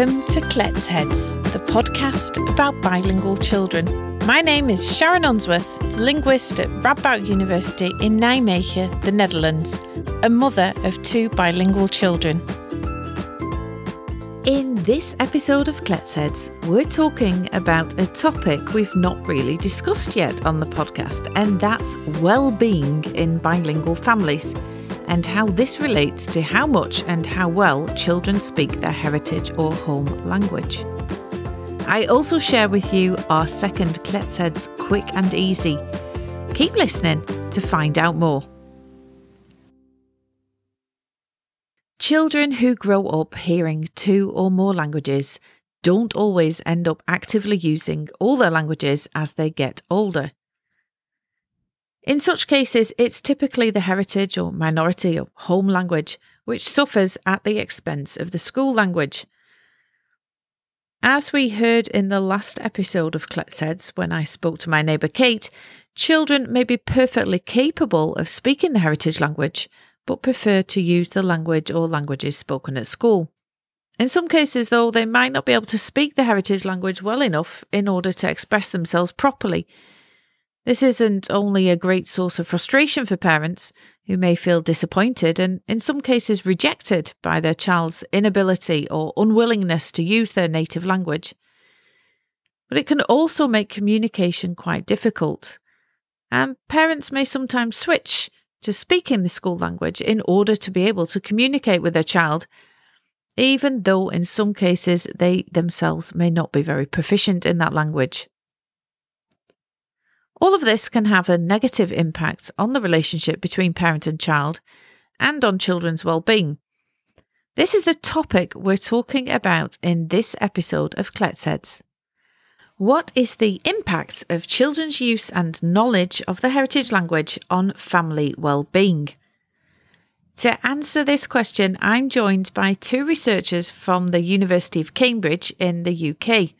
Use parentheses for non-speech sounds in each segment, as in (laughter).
Welcome to Kletsheads, the podcast about bilingual children. My name is Sharon Unsworth, linguist at Radboud University in Nijmegen, the Netherlands, a mother of two bilingual children. In this episode of Kletsheads, we're talking about a topic we've not really discussed yet on the podcast, and that's well-being in bilingual families and how this relates to how much and how well children speak their heritage or home language. I also share with you our second Kletsheads Quick and Easy. Keep listening to find out more. Children who grow up hearing two or more languages don't always end up actively using all their languages as they get older. In such cases, it's typically the heritage or minority or home language which suffers at the expense of the school language. As we heard in the last episode of Kletsheads when I spoke to my neighbour Kate, children may be perfectly capable of speaking the heritage language, but prefer to use the language or languages spoken at school. In some cases, though, they might not be able to speak the heritage language well enough in order to express themselves properly, this isn't only a great source of frustration for parents who may feel disappointed and, in some cases, rejected by their child's inability or unwillingness to use their native language, but it can also make communication quite difficult. And parents may sometimes switch to speaking the school language in order to be able to communicate with their child, even though in some cases they themselves may not be very proficient in that language. All of this can have a negative impact on the relationship between parent and child and on children's well-being. This is the topic we're talking about in this episode of Kletsheads. What is the impact of children's use and knowledge of the heritage language on family well-being? To answer this question, I'm joined by two researchers from the University of Cambridge in the UK.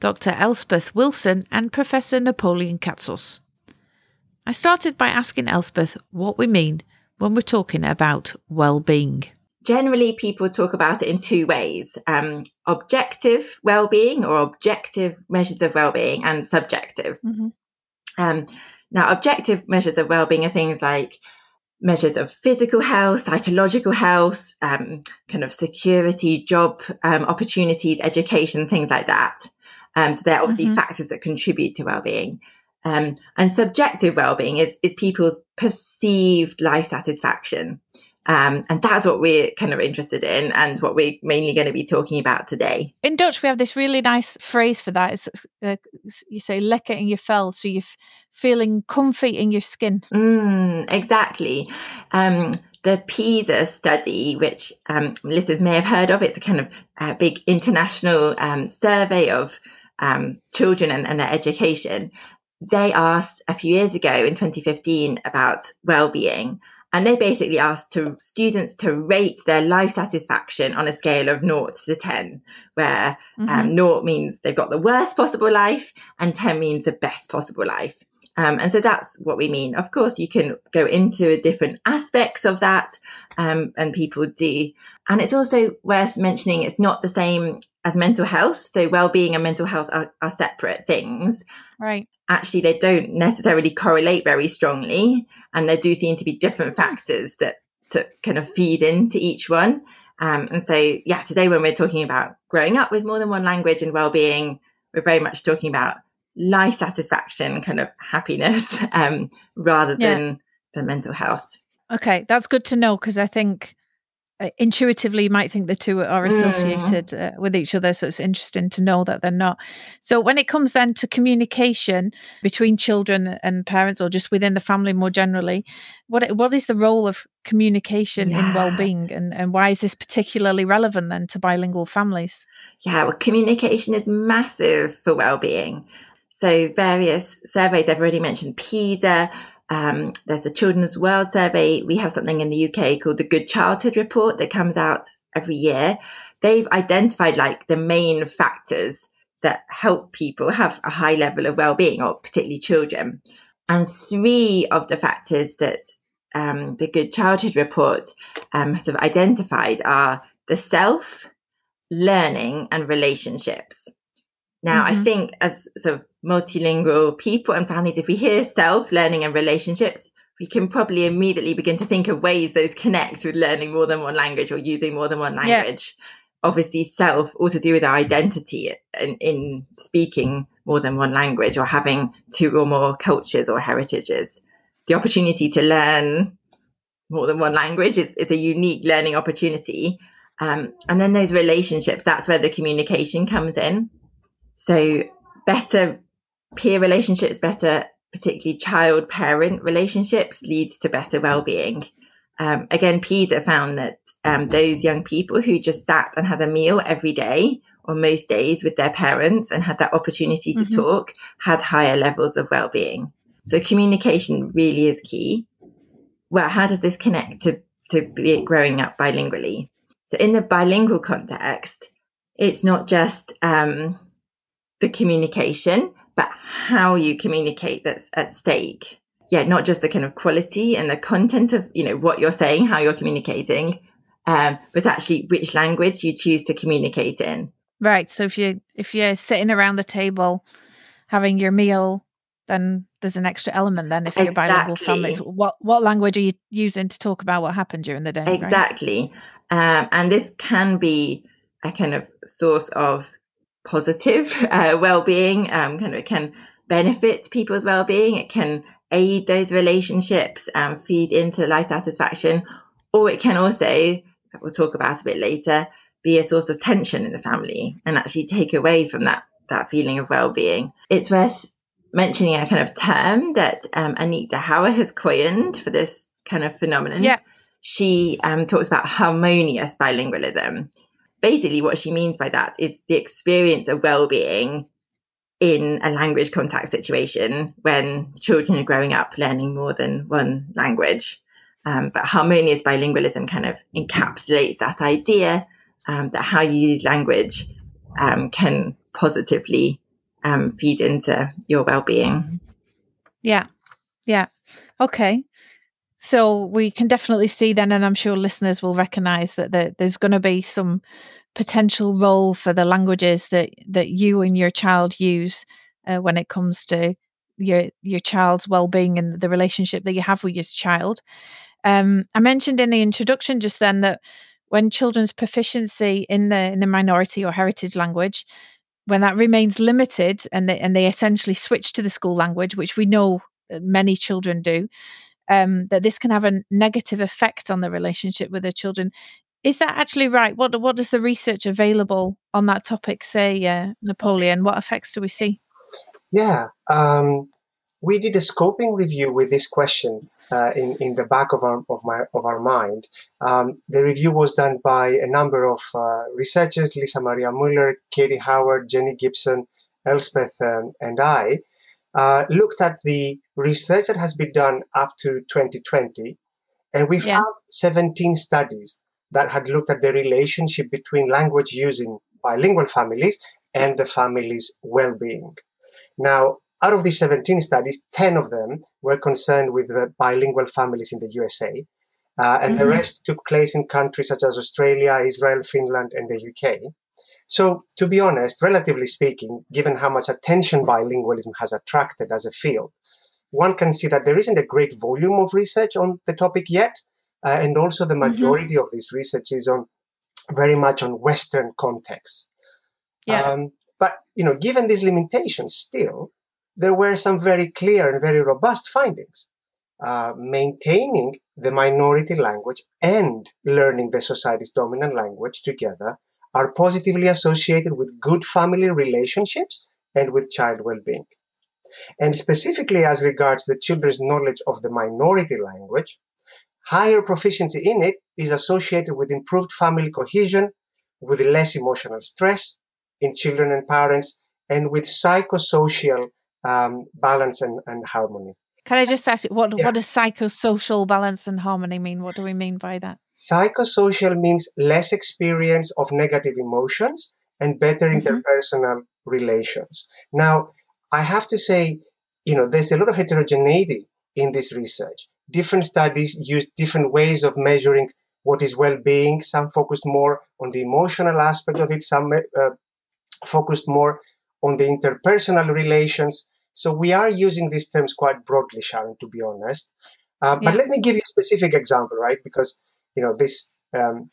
Dr. Elspeth Wilson, and Professor Napoleon Katsos. I started by asking Elspeth what we mean when we're talking about well-being. Generally, people talk about it in two ways um, objective well being or objective measures of well being, and subjective. Mm-hmm. Um, now, objective measures of well being are things like measures of physical health, psychological health, um, kind of security, job um, opportunities, education, things like that. Um, so they're obviously mm-hmm. factors that contribute to well-being. Um, and subjective well-being is is people's perceived life satisfaction. Um, and that's what we're kind of interested in and what we're mainly going to be talking about today. In Dutch, we have this really nice phrase for that. It's, uh, you say lekker in your vel, so you're f- feeling comfy in your skin. Mm, exactly. Um, the PISA study, which um, listeners may have heard of, it's a kind of uh, big international um, survey of um, children and, and, their education, they asked a few years ago in 2015 about well-being. And they basically asked to students to rate their life satisfaction on a scale of naught to 10, where mm-hmm. um, naught means they've got the worst possible life and 10 means the best possible life. Um, and so that's what we mean. Of course, you can go into different aspects of that, um, and people do. And it's also worth mentioning it's not the same as mental health. So well-being and mental health are, are separate things. Right. Actually, they don't necessarily correlate very strongly, and there do seem to be different hmm. factors that to kind of feed into each one. Um, and so, yeah, today when we're talking about growing up with more than one language and well-being, we're very much talking about life satisfaction, kind of happiness, (laughs) um, rather yeah. than than mental health. Okay, that's good to know because I think intuitively you might think the two are associated mm. uh, with each other so it's interesting to know that they're not so when it comes then to communication between children and parents or just within the family more generally what what is the role of communication yeah. in well-being and, and why is this particularly relevant then to bilingual families yeah well communication is massive for well-being so various surveys i've already mentioned pisa um, there's a Children's World Survey. We have something in the UK called the Good Childhood Report that comes out every year. They've identified like the main factors that help people have a high level of well-being, or particularly children. And three of the factors that um, the Good Childhood Report um, sort of identified are the self, learning and relationships. Now, mm-hmm. I think as sort of multilingual people and families, if we hear self, learning and relationships, we can probably immediately begin to think of ways those connect with learning more than one language or using more than one language. Yeah. Obviously, self all to do with our identity in, in speaking more than one language or having two or more cultures or heritages. The opportunity to learn more than one language is, is a unique learning opportunity. Um, and then those relationships, that's where the communication comes in. So better peer relationships, better particularly child parent relationships leads to better well-being. Um, again, PISA found that um, those young people who just sat and had a meal every day or most days with their parents and had that opportunity to mm-hmm. talk had higher levels of well-being. So communication really is key. Well, how does this connect to to be growing up bilingually? So in the bilingual context, it's not just um, the communication, but how you communicate that's at stake. Yeah, not just the kind of quality and the content of, you know, what you're saying, how you're communicating, um, but actually which language you choose to communicate in. Right. So if you if you're sitting around the table having your meal, then there's an extra element then if you're exactly. bilingual families. What what language are you using to talk about what happened during the day? Exactly. Right? Um, and this can be a kind of source of positive (laughs) uh, well-being um, kind of it can benefit people's well-being. It can aid those relationships and feed into life satisfaction. Or it can also we'll talk about a bit later be a source of tension in the family and actually take away from that that feeling of well-being. It's worth mentioning a kind of term that um, Annick De Houwer has coined for this kind of phenomenon. Yeah. She um, talks about harmonious bilingualism basically what she means by that is the experience of well-being in a language contact situation when children are growing up learning more than one language. Um, but harmonious bilingualism kind of encapsulates that idea um, that how you use language um, can positively um, feed into your well-being. Yeah, yeah, okay. So we can definitely see then, and I'm sure listeners will recognise that the, there's going to be some potential role for the languages that that you and your child use uh, when it comes to your your child's well-being and the relationship that you have with your child. Um, I mentioned in the introduction just then that when children's proficiency in the in the minority or heritage language when that remains limited and they, and they essentially switch to the school language which we know many children do um, that this can have a negative effect on the relationship with their children. Is that actually right? What what does the research available on that topic say, uh, Napoleon? What effects do we see? Yeah, um, we did a scoping review with this question uh, in in the back of our of my of our mind. Um, the review was done by a number of uh, researchers: Lisa Maria Muller, Katie Howard, Jenny Gibson, Elspeth, um, and I. Uh, looked at the research that has been done up to 2020, and we yeah. found 17 studies that had looked at the relationship between language using bilingual families and the family's well-being. Now, out of these 17 studies, 10 of them were concerned with the bilingual families in the USA, uh, and mm-hmm. the rest took place in countries such as Australia, Israel, Finland, and the UK. So, to be honest, relatively speaking, given how much attention bilingualism has attracted as a field, one can see that there isn't a great volume of research on the topic yet. Uh, and also, the mm-hmm. majority mm-hmm. of this research is on very much on Western context. Yeah. Um, but, you know, given these limitations, still, there were some very clear and very robust findings. Uh, maintaining the minority language and learning the society's dominant language together are positively associated with good family relationships and with child well-being. And specifically as regards the children's knowledge of the minority language, higher proficiency in it is associated with improved family cohesion, with less emotional stress in children and parents, and with psychosocial um, balance and, and harmony. Can I just ask you what yeah. what does psychosocial balance and harmony mean? What do we mean by that? Psychosocial means less experience of negative emotions and better mm-hmm. interpersonal relations. Now, I have to say, you know, there's a lot of heterogeneity in this research. Different studies use different ways of measuring what is well-being. Some focused more on the emotional aspect of it. Some uh, focused more on the interpersonal relations. So we are using these terms quite broadly, Sharon, to be honest. Uh, yeah. But let me give you a specific example, right? Because you know this um,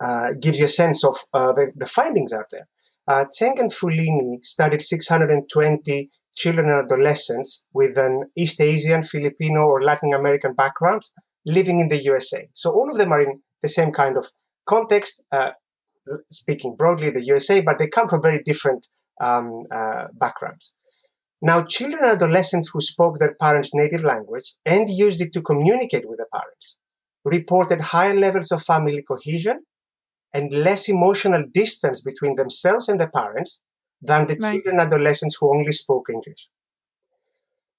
uh, gives you a sense of uh, the, the findings out there. Uh, Tseng and Fuligni studied 620 children and adolescents with an East Asian, Filipino, or Latin American background living in the USA. So all of them are in the same kind of context, uh, speaking broadly, the USA, but they come from very different um, uh, backgrounds. Now, children and adolescents who spoke their parents' native language and used it to communicate with the parents reported higher levels of family cohesion and less emotional distance between themselves and the parents than the right. children and adolescents who only spoke English.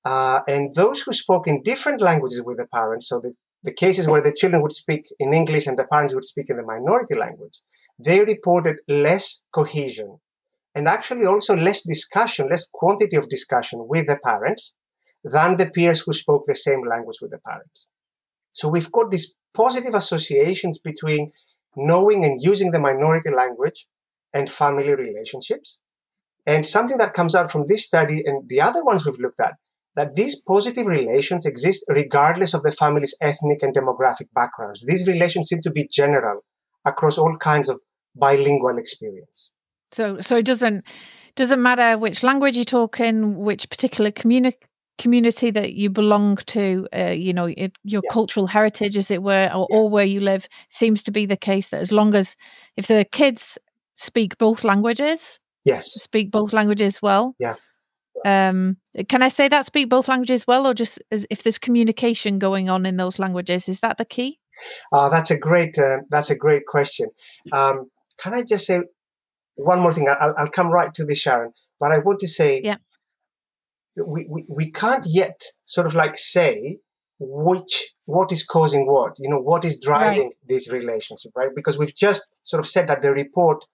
Uh, and those who spoke in different languages with the parents, so the, the cases where the children would speak in English and the parents would speak in the minority language, they reported less cohesion and actually also less discussion, less quantity of discussion with the parents than the peers who spoke the same language with the parents. So we've got these positive associations between knowing and using the minority language and family relationships. And something that comes out from this study and the other ones we've looked at, that these positive relations exist regardless of the family's ethnic and demographic backgrounds. These relations seem to be general across all kinds of bilingual experience. So, so it doesn't doesn't matter which language you talk in, which particular community community that you belong to, uh, you know, it, your yeah. cultural heritage, as it were, or, yes. or where you live, seems to be the case. That as long as if the kids speak both languages, yes, speak both languages well, yeah. Um, can I say that speak both languages well, or just as, if there's communication going on in those languages, is that the key? Uh, that's a great uh, that's a great question. Um, can I just say one more thing? I'll, I'll come right to this, Sharon. But I want to say, yeah we, we, we can't yet sort of like say which what is causing what you know what is driving right. this relationship right because we've just sort of said that the report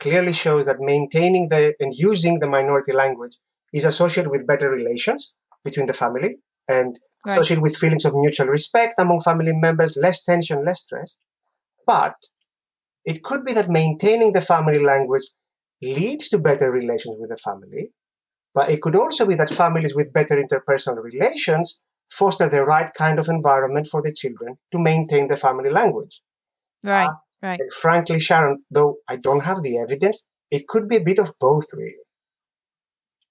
clearly shows that maintaining the and using the minority language is associated with better relations between the family and right. associated with feelings of mutual respect among family members less tension less stress but it could be that maintaining the family language leads to better relations with the family but it could also be that families with better interpersonal relations foster the right kind of environment for the children to maintain the family language. Right, uh, right. And frankly, Sharon, though I don't have the evidence, it could be a bit of both, really.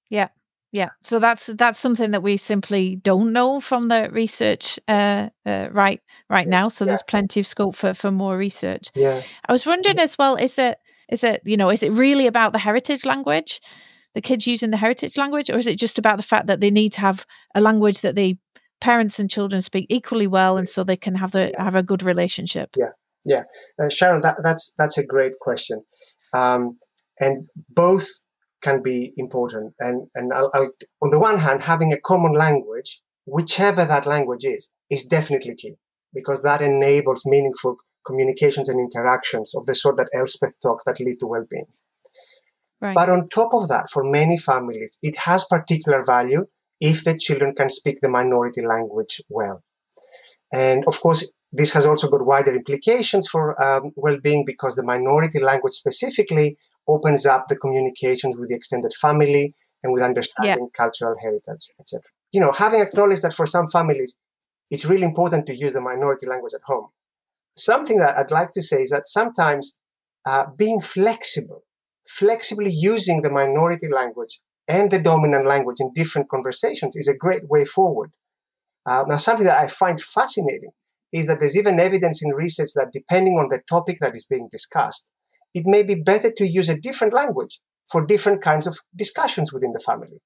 Yeah, yeah. So that's that's something that we simply don't know from the research uh, uh, right right yeah, now. So yeah. there's plenty of scope for for more research. Yeah. I was wondering as well, is it is it you know is it really about the heritage language? The kids using the heritage language, or is it just about the fact that they need to have a language that the parents and children speak equally well, and so they can have the yeah. have a good relationship? Yeah, yeah, uh, Sharon, that, that's that's a great question, um, and both can be important. And and I'll, I'll, on the one hand, having a common language, whichever that language is, is definitely key because that enables meaningful communications and interactions of the sort that Elspeth talked that lead to well-being. Right. But on top of that, for many families, it has particular value if the children can speak the minority language well. And of course, this has also got wider implications for um, well-being because the minority language specifically opens up the communications with the extended family and with understanding yeah. cultural heritage, etc. You know, having acknowledged that for some families, it's really important to use the minority language at home. Something that I'd like to say is that sometimes uh, being flexible flexibly using the minority language and the dominant language in different conversations is a great way forward. Uh, now, something that I find fascinating is that there's even evidence in research that depending on the topic that is being discussed, it may be better to use a different language for different kinds of discussions within the family.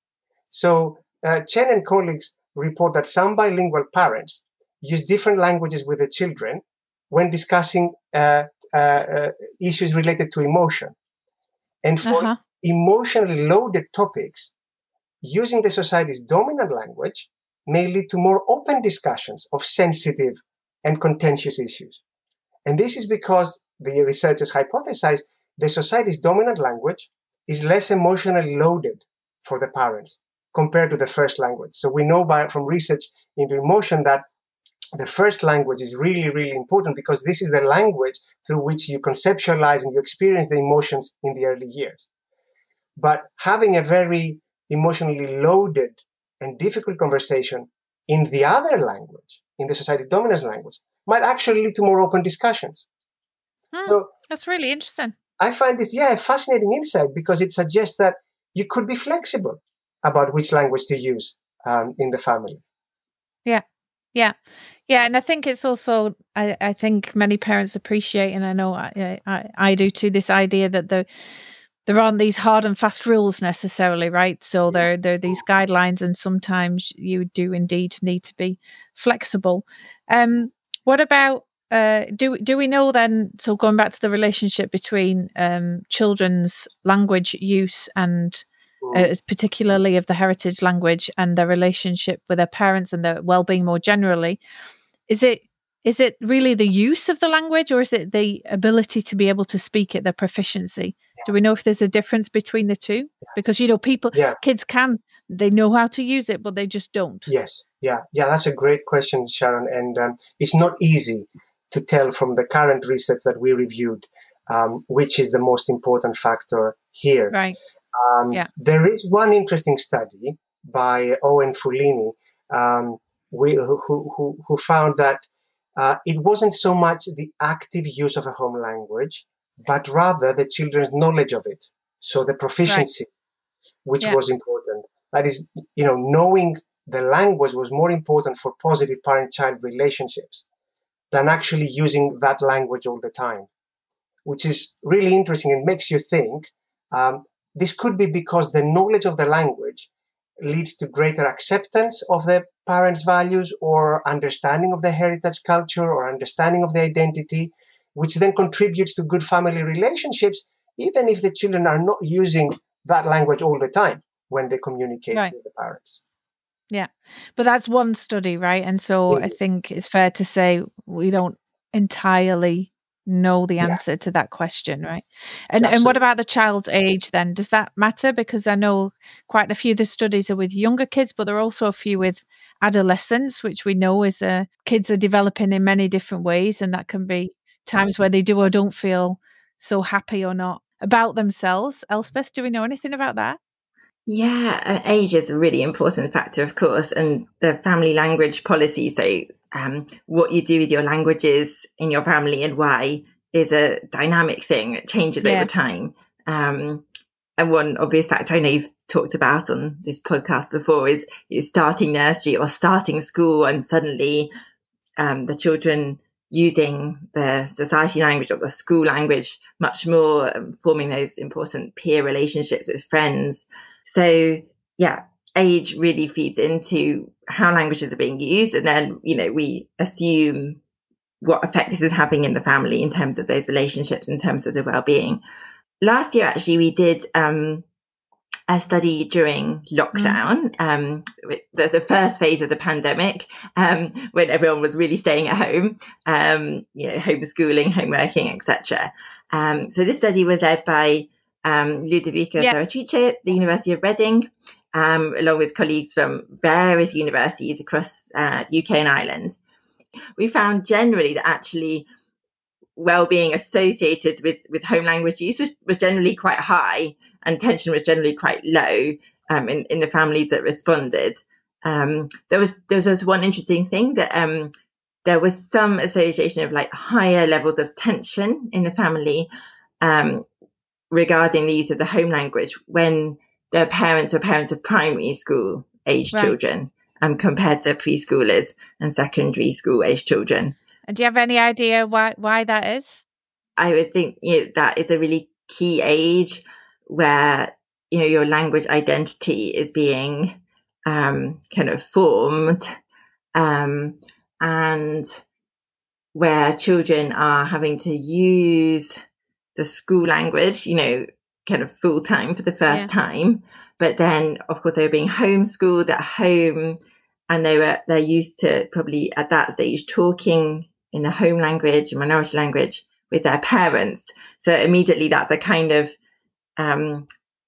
So, uh, Chen and colleagues report that some bilingual parents use different languages with the children when discussing uh, uh, uh issues related to emotion. And for uh-huh. emotionally loaded topics, using the society's dominant language may lead to more open discussions of sensitive and contentious issues. And this is because the researchers hypothesize the society's dominant language is less emotionally loaded for the parents compared to the first language. So we know by from research into emotion that the first language is really, really important because this is the language through which you conceptualize and you experience the emotions in the early years. But having a very emotionally loaded and difficult conversation in the other language, in the society dominance language, might actually lead to more open discussions. Hmm, so that's really interesting. I find this, yeah, a fascinating insight because it suggests that you could be flexible about which language to use um, in the family. Yeah, yeah, yeah, and I think it's also I, I think many parents appreciate, and I know I, I, I do too, this idea that the there aren't these hard and fast rules necessarily, right? So there there are these guidelines, and sometimes you do indeed need to be flexible. Um, what about uh, do do we know then? So going back to the relationship between um, children's language use and uh, particularly of the heritage language and their relationship with their parents and their well-being more generally. Is it is it really the use of the language or is it the ability to be able to speak it their proficiency? Yeah. do we know if there's a difference between the two? Yeah. because you know people yeah. kids can they know how to use it but they just don't. Yes. Yeah. Yeah that's a great question sharon and um, it's not easy to tell from the current research that we reviewed um, which is the most important factor here. Right um, yeah. There is one interesting study by Owen Fuligni um, we, who, who, who found that uh, it wasn't so much the active use of a home language, but rather the children's knowledge of it. So the proficiency, right. which yeah. was important. That is, you know, knowing the language was more important for positive parent-child relationships than actually using that language all the time, which is really interesting and makes you think um, this could be because the knowledge of the language leads to greater acceptance of the parents' values or understanding of the heritage culture or understanding of the identity, which then contributes to good family relationships, even if the children are not using that language all the time when they communicate right. with the parents. Yeah. But that's one study, right? And so I think it's fair to say we don't entirely know the answer yeah. to that question, right? And Absolutely. and what about the child's age then? Does that matter? Because I know quite a few of the studies are with younger kids, but there are also a few with adolescents, which we know is uh, kids are developing in many different ways, and that can be times where they do or don't feel so happy or not about themselves. Elspeth, do we know anything about that? Yeah, age is a really important factor, of course, and the family language policy. So um, what you do with your languages in your family and why is a dynamic thing. It changes yeah. over time. Um, and one obvious factor I know you've talked about on this podcast before is you starting nursery or starting school and suddenly um, the children using the society language or the school language much more, um, forming those important peer relationships with friends. So yeah, age really feeds into how languages are being used. And then, you know, we assume what effect this is having in the family in terms of those relationships, in terms of the well-being. Last year, actually, we did um, a study during lockdown, mm. um, the, the, first phase of the pandemic, um, when everyone was really staying at home, um, you know, homeschooling, homeworking, etc. Um, so this study was led by um, Ludovica yeah. Serratrice at the University of Reading, um, along with colleagues from various universities across uh, UK and Ireland. We found generally that actually well-being associated with, with home language use was, was generally quite high and tension was generally quite low um, in, in the families that responded. Um, there was there was one interesting thing that um, there was some association of like higher levels of tension in the family um, regarding the use of the home language when their parents are parents of primary school age right. children um, compared to preschoolers and secondary school age children. And do you have any idea why why that is? I would think you know, that is a really key age where you know your language identity is being um, kind of formed, um, and where children are having to use the school language, you know, kind of full time for the first yeah. time. But then, of course, they were being homeschooled at home, and they were they're used to probably at that stage talking in the home language, minority language, with their parents. So immediately, that's a kind of um,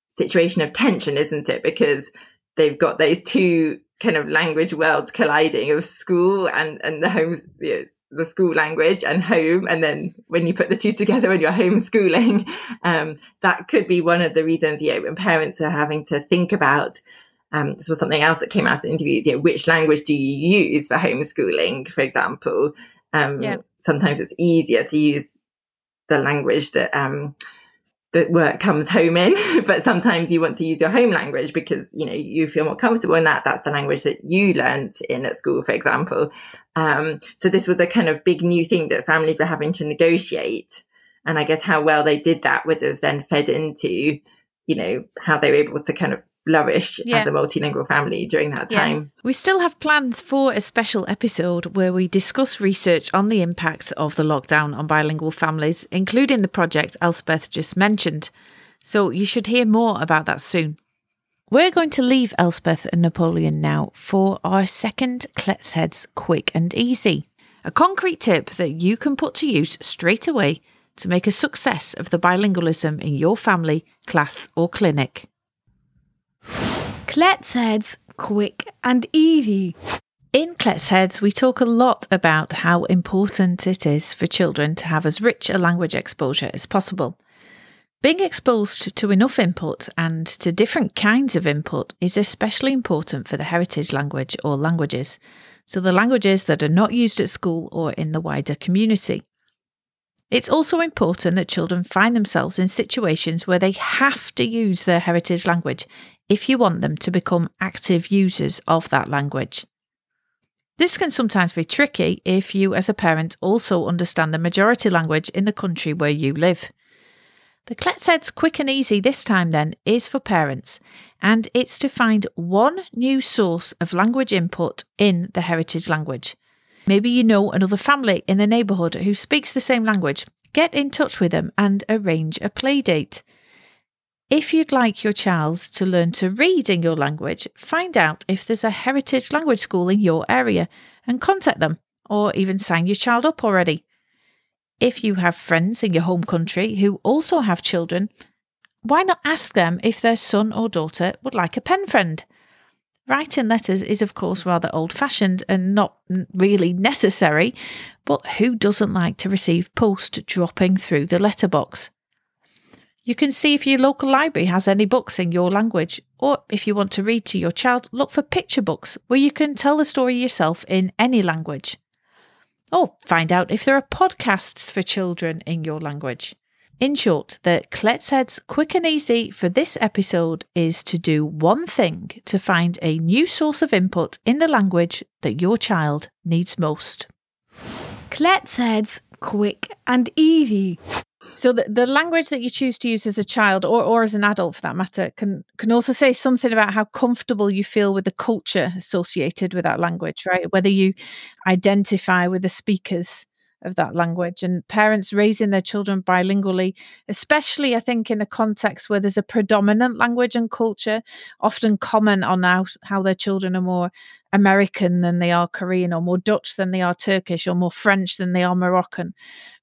situation of tension, isn't it? Because they've got those two kind of language worlds colliding of school and and the home you know, the school language and home and then when you put the two together when you're homeschooling (laughs) um, that could be one of the reasons you know when parents are having to think about um, this was something else that came out in interviews you know which language do you use for homeschooling for example um, yeah. sometimes it's easier to use the language that the work comes home in (laughs) but sometimes you want to use your home language because you know you feel more comfortable in that. That's the language that you learned in at school for example. Um, so this was a kind of big new thing that families were having to negotiate. And i guess how well they did that would have then fed into you know how they were able to kind of flourish yeah. as a multilingual family during that time. Yeah. We still have plans for a special episode where we discuss research on the impact of the lockdown on bilingual families, including the project Elspeth just mentioned. So you should hear more about that soon. We're going to leave Elspeth and Napoleon now for our second Kletsheads Quick and Easy, a concrete tip that you can put to use straight away to make a success of the bilingualism in your family, class, or clinic. Kletsheads quick and easy. In Kletsheads, we talk a lot about how important it is for children to have as rich a language exposure as possible. Being exposed to enough input and to different kinds of input is especially important for the heritage language or languages, so the languages that are not used at school or in the wider community. It's also important that children find themselves in situations where they have to use their heritage language if you want them to become active users of that language. This can sometimes be tricky if you, as a parent, also understand the majority language in the country where you live. The Kletsheads Quick and Easy this time, then, is for parents, and it's to find one new source of language input in the heritage language. Maybe you know another family in the neighbourhood who speaks the same language. Get in touch with them and arrange a play date. If you'd like your child to learn to read in your language, find out if there's a heritage language school in your area and contact them, or even sign your child up already. If you have friends in your home country who also have children, why not ask them if their son or daughter would like a pen friend? Writing letters is, of course, rather old fashioned and not really necessary, but who doesn't like to receive post dropping through the letterbox? You can see if your local library has any books in your language, or if you want to read to your child, look for picture books where you can tell the story yourself in any language. Or find out if there are podcasts for children in your language. In short, the Kletsheads quick and easy for this episode is to do one thing to find a new source of input in the language that your child needs most. Kletsheads quick and easy. So the, the language that you choose to use as a child or, or as an adult for that matter can can also say something about how comfortable you feel with the culture associated with that language, right? Whether you identify with the speakers of that language and parents raising their children bilingually especially i think in a context where there's a predominant language and culture often comment on how, how their children are more american than they are korean or more dutch than they are turkish or more french than they are moroccan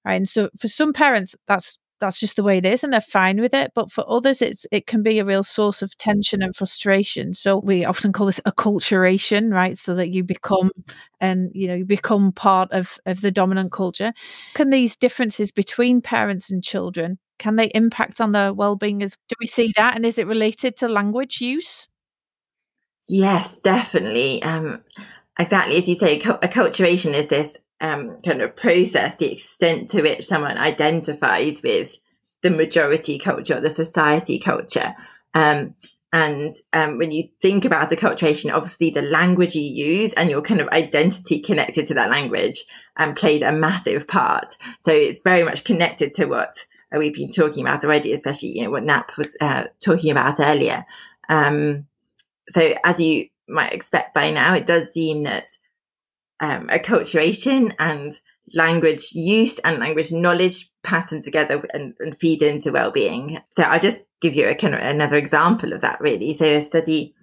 right? And so for some parents that's that's just the way it is and they're fine with it. But for others it's it can be a real source of tension and frustration. So we often call this acculturation right? So that you become and you know you become part of of the dominant culture. Can these differences between parents and children can they impact on their well-being as do we see that? And is it related to language use? Yes definitely. Um exactly as you say acculturation is this um, kind of process the extent to which someone identifies with the majority culture, the society culture. Um, and um, when you think about acculturation, obviously the language you use and your kind of identity connected to that language um, played a massive part. So it's very much connected to what we've been talking about already, especially you know what Nap was uh, talking about earlier. Um, so as you might expect by now, it does seem that um, acculturation and language use and language knowledge pattern together and, and feed into well-being. So I'll just give you a kind of another example of that really. So a study,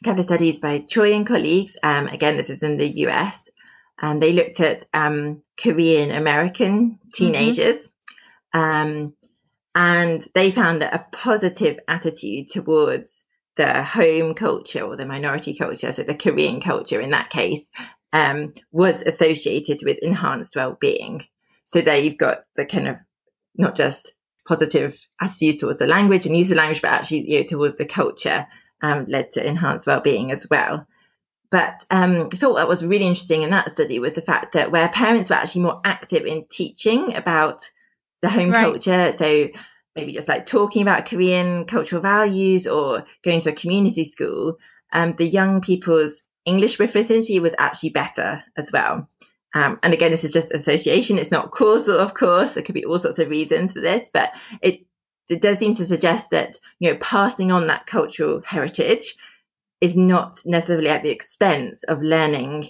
a couple of studies by Choi and colleagues. Um, again, this is in the US. And they looked at um, Korean American teenagers. Mm-hmm. Um, and they found that a positive attitude towards the home culture or the minority culture, so the Korean culture in that case, um, was associated with enhanced well-being. So there you've got the kind of not just positive attitudes towards the language and use of language, but actually you know, towards the culture um, led to enhanced well-being as well. But um, I thought that was really interesting in that study was the fact that where parents were actually more active in teaching about the home right. culture, so maybe just like talking about Korean cultural values or going to a community school, um, the young people's English proficiency was actually better as well. Um, and again, this is just association. It's not causal, of course. There could be all sorts of reasons for this, but it, it does seem to suggest that, you know, passing on that cultural heritage is not necessarily at the expense of learning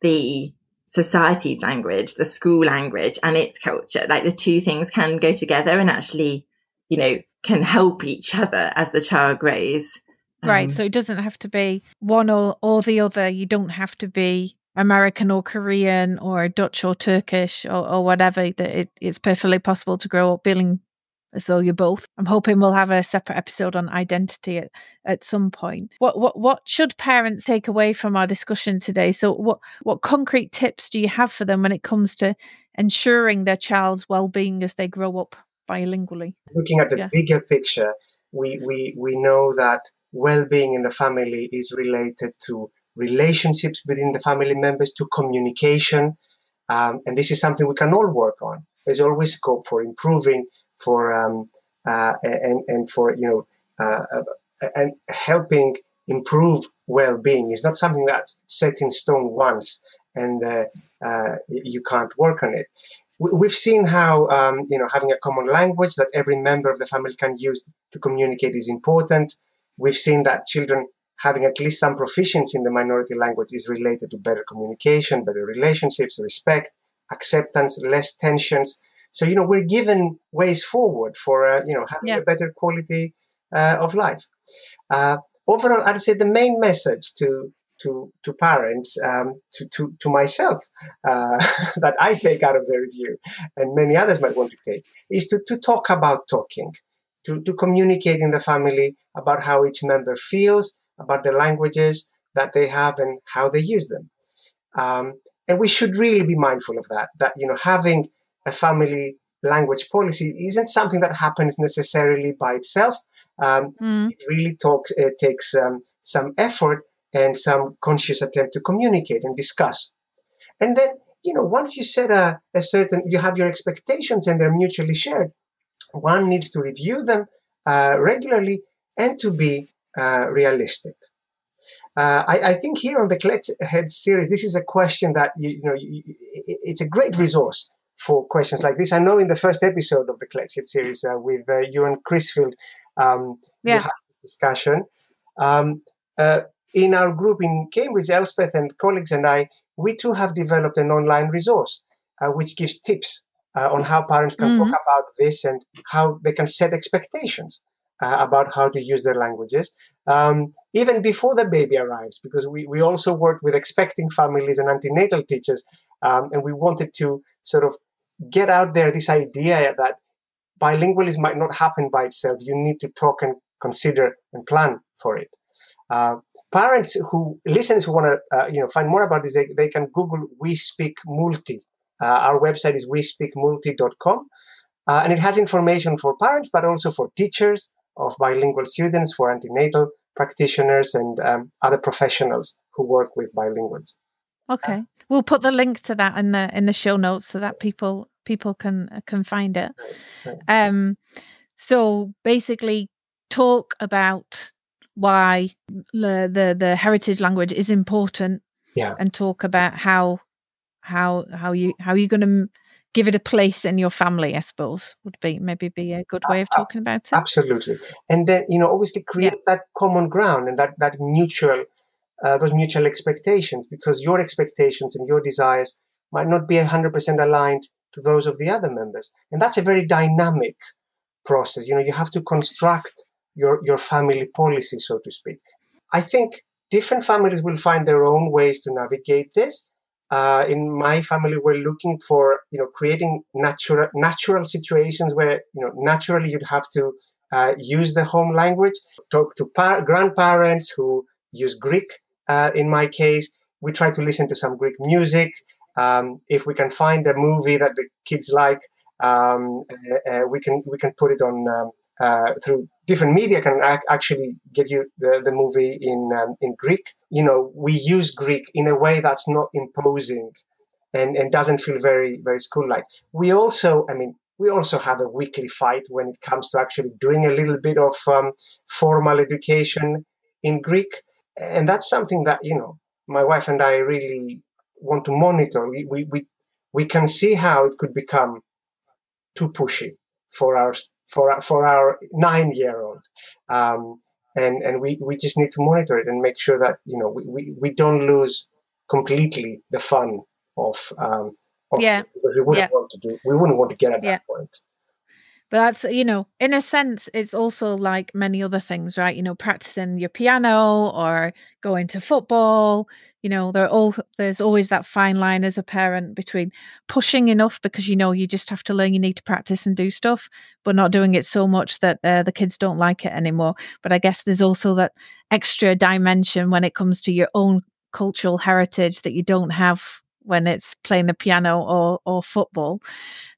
the society's language, the school language and its culture. Like the two things can go together and actually, you know, can help each other as the child grows. Right. Um, so it doesn't have to be one or, or the other. You don't have to be American or Korean or Dutch or Turkish or, or whatever. That It, it's perfectly possible to grow up feeling as though you're both. I'm hoping we'll have a separate episode on identity at, at some point. What what what should parents take away from our discussion today? So what what concrete tips do you have for them when it comes to ensuring their child's well-being as they grow up bilingually? Looking at the yeah. bigger picture, we, we we know that well-being in the family is related to relationships within the family members, to communication. Um, and this is something we can all work on. There's always scope for improving for um, uh, and and for you know uh, uh, and helping improve well-being is not something that's set in stone once and uh, uh, you can't work on it. We've seen how um, you know having a common language that every member of the family can use to communicate is important. We've seen that children having at least some proficiency in the minority language is related to better communication, better relationships, respect, acceptance, less tensions. So you know we're given ways forward for uh, you know having yeah. a better quality uh, of life. Uh, overall, I'd say the main message to to to parents, um, to, to to myself, uh, (laughs) that I take out of the review, and many others might want to take, is to to talk about talking, to to communicate in the family about how each member feels, about the languages that they have, and how they use them. Um, and we should really be mindful of that. That you know having a family language policy isn't something that happens necessarily by itself. Um, mm. It really talks, it takes um, some effort and some conscious attempt to communicate and discuss. And then, you know, once you set a, a certain, you have your expectations and they're mutually shared, one needs to review them uh, regularly and to be uh, realistic. Uh, I, I, think here on the Klets Head series, this is a question that you, you know you, it's a great resource for questions like this. I know in the first episode of the Klets series uh, with uh, you and Chrisfield, um, yeah. discussion. Um, uh, in our group in Cambridge, Elspeth and colleagues and I, we too have developed an online resource uh, which gives tips uh, on how parents can mm-hmm. talk about this and how they can set expectations. Uh, about how to use their languages, um, even before the baby arrives, because we, we also worked with expecting families and antenatal teachers, um, and we wanted to sort of get out there this idea that bilingualism might not happen by itself. You need to talk and consider and plan for it. Uh, parents who listeners who want to uh, you know find more about this, they, they can Google We Speak Multi. Uh, our website is wespeakmulti.com, uh, and it has information for parents, but also for teachers of bilingual students, for antenatal practitioners, and um, other professionals who work with bilinguals. Okay, we'll put the link to that in the in the show notes so that people people can can find it. Um, so basically, talk about why the the, the heritage language is important. Yeah, and talk about how how how you how you're going to give it a place in your family i suppose would be maybe be a good way of talking about it. absolutely. And then you know obviously create yeah. that common ground and that that mutual uh, those mutual expectations because your expectations and your desires might not be 100% aligned to those of the other members. And that's a very dynamic process. You know you have to construct your your family policy so to speak. I think different families will find their own ways to navigate this uh, in my family we're looking for you know creating natural natural situations where you know naturally you'd have to uh, use the home language. Talk to pa- grandparents who use Greek. Uh, in my case, we try to listen to some Greek music. Um, if we can find a movie that the kids like, um, uh, uh we can we can put it on um, uh, through different media. Can ac- actually get you the, the movie in um, in Greek. You know, we use Greek in a way that's not imposing and, and doesn't feel very very school like. We also, I mean, we also have a weekly fight when it comes to actually doing a little bit of um, formal education in Greek, and that's something that you know my wife and I really want to monitor. We, we, we, we can see how it could become too pushy for our for for our nine year old. Um, and and we, we just need to monitor it and make sure that you know we, we, we don't lose completely the fun of um of Yeah. because we wouldn't Yeah. want to do we wouldn't want to get at Yeah. that point. But that's, you know, in a sense, it's also like many other things, right? You know, practicing your piano or going to football. You know, there all there's always that fine line as a parent between pushing enough because you know you just have to learn, you need to practice and do stuff, but not doing it so much that uh, the kids don't like it anymore. But I guess there's also that extra dimension when it comes to your own cultural heritage that you don't have when it's playing the piano or or football.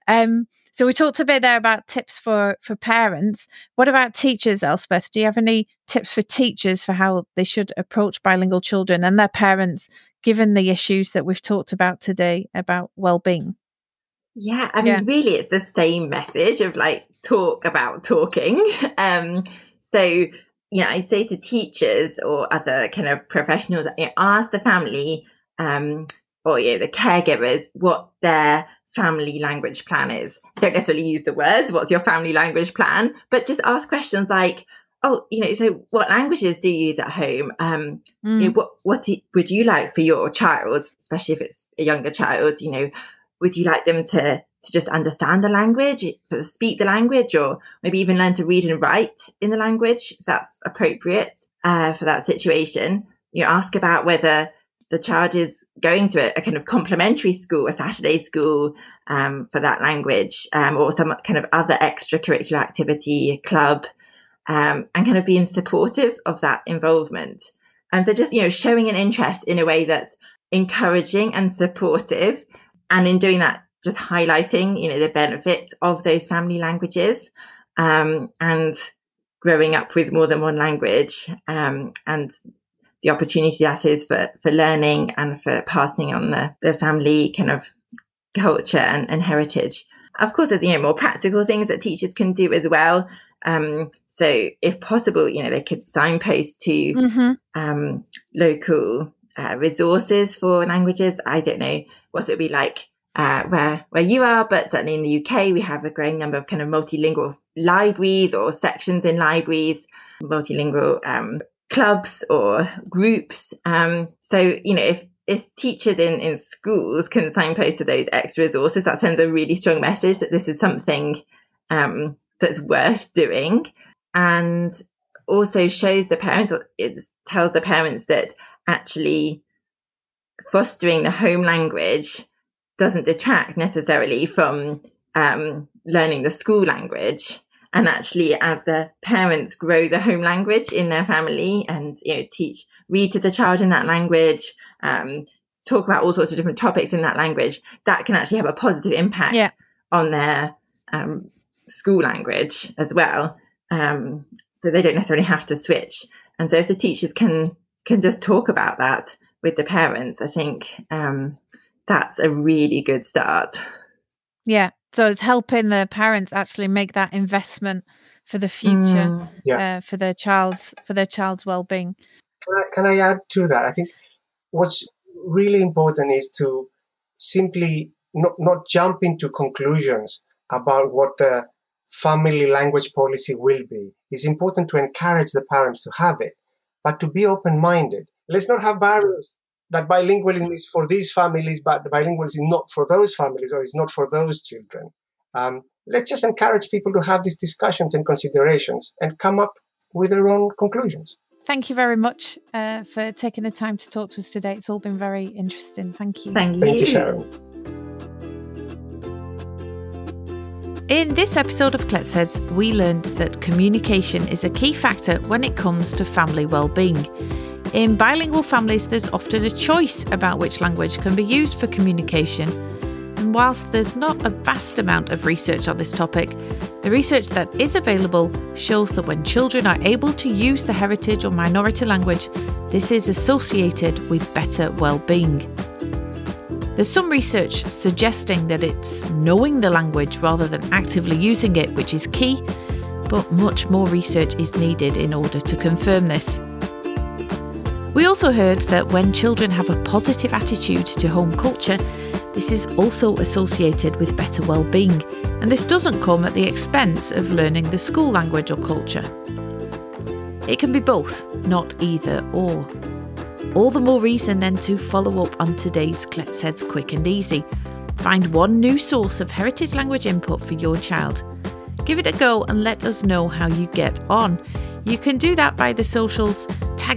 Um, so we talked a bit there about tips for for parents. What about teachers, Elspeth? Do you have any tips for teachers for how they should approach bilingual children and their parents, given the issues that we've talked about today about well-being? Yeah, I mean, Yeah. really, it's the same message of like talk about talking. (laughs) Um, so, you know, I'd say to teachers or other kind of professionals, you know, ask the family um, or you know, the caregivers what their family language plan is. Don't necessarily use the words, what's your family language plan, but just ask questions like, oh, you know, so what languages do you use at home? Um, you know, Mm, what what would you like for your child, especially if it's a younger child? You know, would you like them to to just understand the language, to speak the language, or maybe even learn to read and write in the language if that's appropriate uh, for that situation? You know, ask about whether the child is going to a, a kind of complementary school, a Saturday school um, for that language, um, or some kind of other extracurricular activity, club, um, and kind of being supportive of that involvement. And so just, you know, showing an interest in a way that's encouraging and supportive. And in doing that, just highlighting, you know, the benefits of those family languages um, and growing up with more than one language um, and the opportunity that is for, for learning and for passing on the, the family kind of culture and, and heritage. Of course, there's, you know, more practical things that teachers can do as well. Um, so if possible, you know, they could signpost to mhm. um, local uh, resources for languages. I don't know what it would be like uh, where where you are, but certainly in the UK, we have a growing number of kind of multilingual libraries or sections in libraries, multilingual um, clubs or groups. Um, so you know, if if teachers in in schools can signpost to those extra resources, that sends a really strong message that this is something um, that's worth doing, and also shows the parents or it tells the parents that actually fostering the home language doesn't detract necessarily from um, learning the school language and actually as the parents grow the home language in their family and you know teach read to the child in that language um, talk about all sorts of different topics in that language that can actually have a positive impact Yeah. on their um, school language as well um, so they don't necessarily have to switch and so if the teachers can can just talk about that with the parents i think um, that's a really good start Yeah. So it's helping the parents actually make that investment for the future, Mm. Yeah. uh, for their child's for their child's well-being. Can I, can I add to that? I think what's really important is to simply not, not jump into conclusions about what the family language policy will be. It's important to encourage the parents to have it, but to be open minded. Let's not have barriers that bilingualism is for these families, but the bilingualism is not for those families or is not for those children. Um, let's just encourage people to have these discussions and considerations and come up with their own conclusions. Thank you very much uh, for taking the time to talk to us today. It's all been very interesting. Thank you. thank you Thank you, Sharon. In this episode of Kletsheads, we learned that communication is a key factor when it comes to family well-being. In bilingual families, there's often a choice about which language can be used for communication. And whilst there's not a vast amount of research on this topic, the research that is available shows that when children are able to use the heritage or minority language, this is associated with better well-being. There's some research suggesting that it's knowing the language rather than actively using it which is key, but much more research is needed in order to confirm this. We also heard that when children have a positive attitude to home culture, this is also associated with better well-being, and this doesn't come at the expense of learning the school language or culture. It can be both, not either or. All the more reason then to follow up on today's Kletsheads Quick and Easy. Find one new source of heritage language input for your child. Give it a go and let us know how you get on. You can do that by the socials,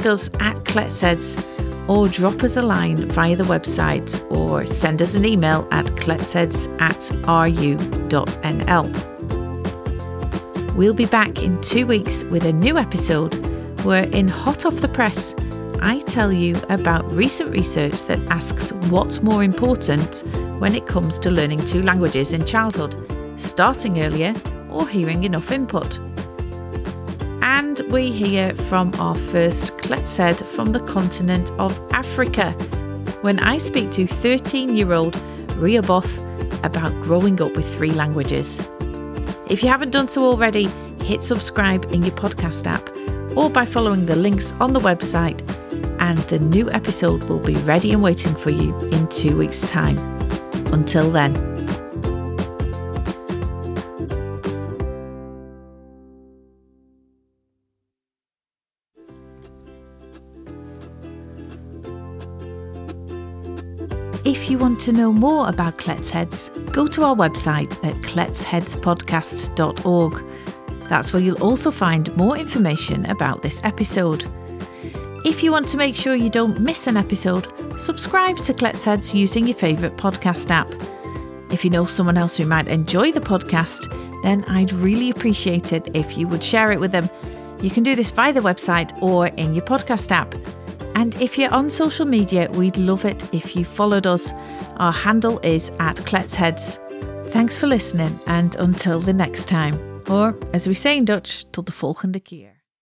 tag us at Kletsheads, or drop us a line via the website or send us an email at kletsheads at ru.nl. We'll be back in two weeks with a new episode where, in Hot Off the Press, I tell you about recent research that asks what's more important when it comes to learning two languages in childhood, starting earlier or hearing enough input. And we hear from our first Kletshead from the continent of Africa when I speak to 13 year old Ria Both about growing up with three languages. If you haven't done so already, hit subscribe in your podcast app or by following the links on the website and the new episode will be ready and waiting for you in two weeks' time. Until then. To know more about Kletsheads, go to our website at kletsheadspodcast.org. That's where you'll also find more information about this episode. If you want to make sure you don't miss an episode, subscribe to Kletsheads using your favourite podcast app. If you know someone else who might enjoy the podcast, then I'd really appreciate it if you would share it with them. You can do this via the website or in your podcast app. And if you're on social media, we'd love it if you followed us. Our handle is at Kletsheads. Thanks for listening, and until the next time. Or, as we say in Dutch, tot de volgende keer.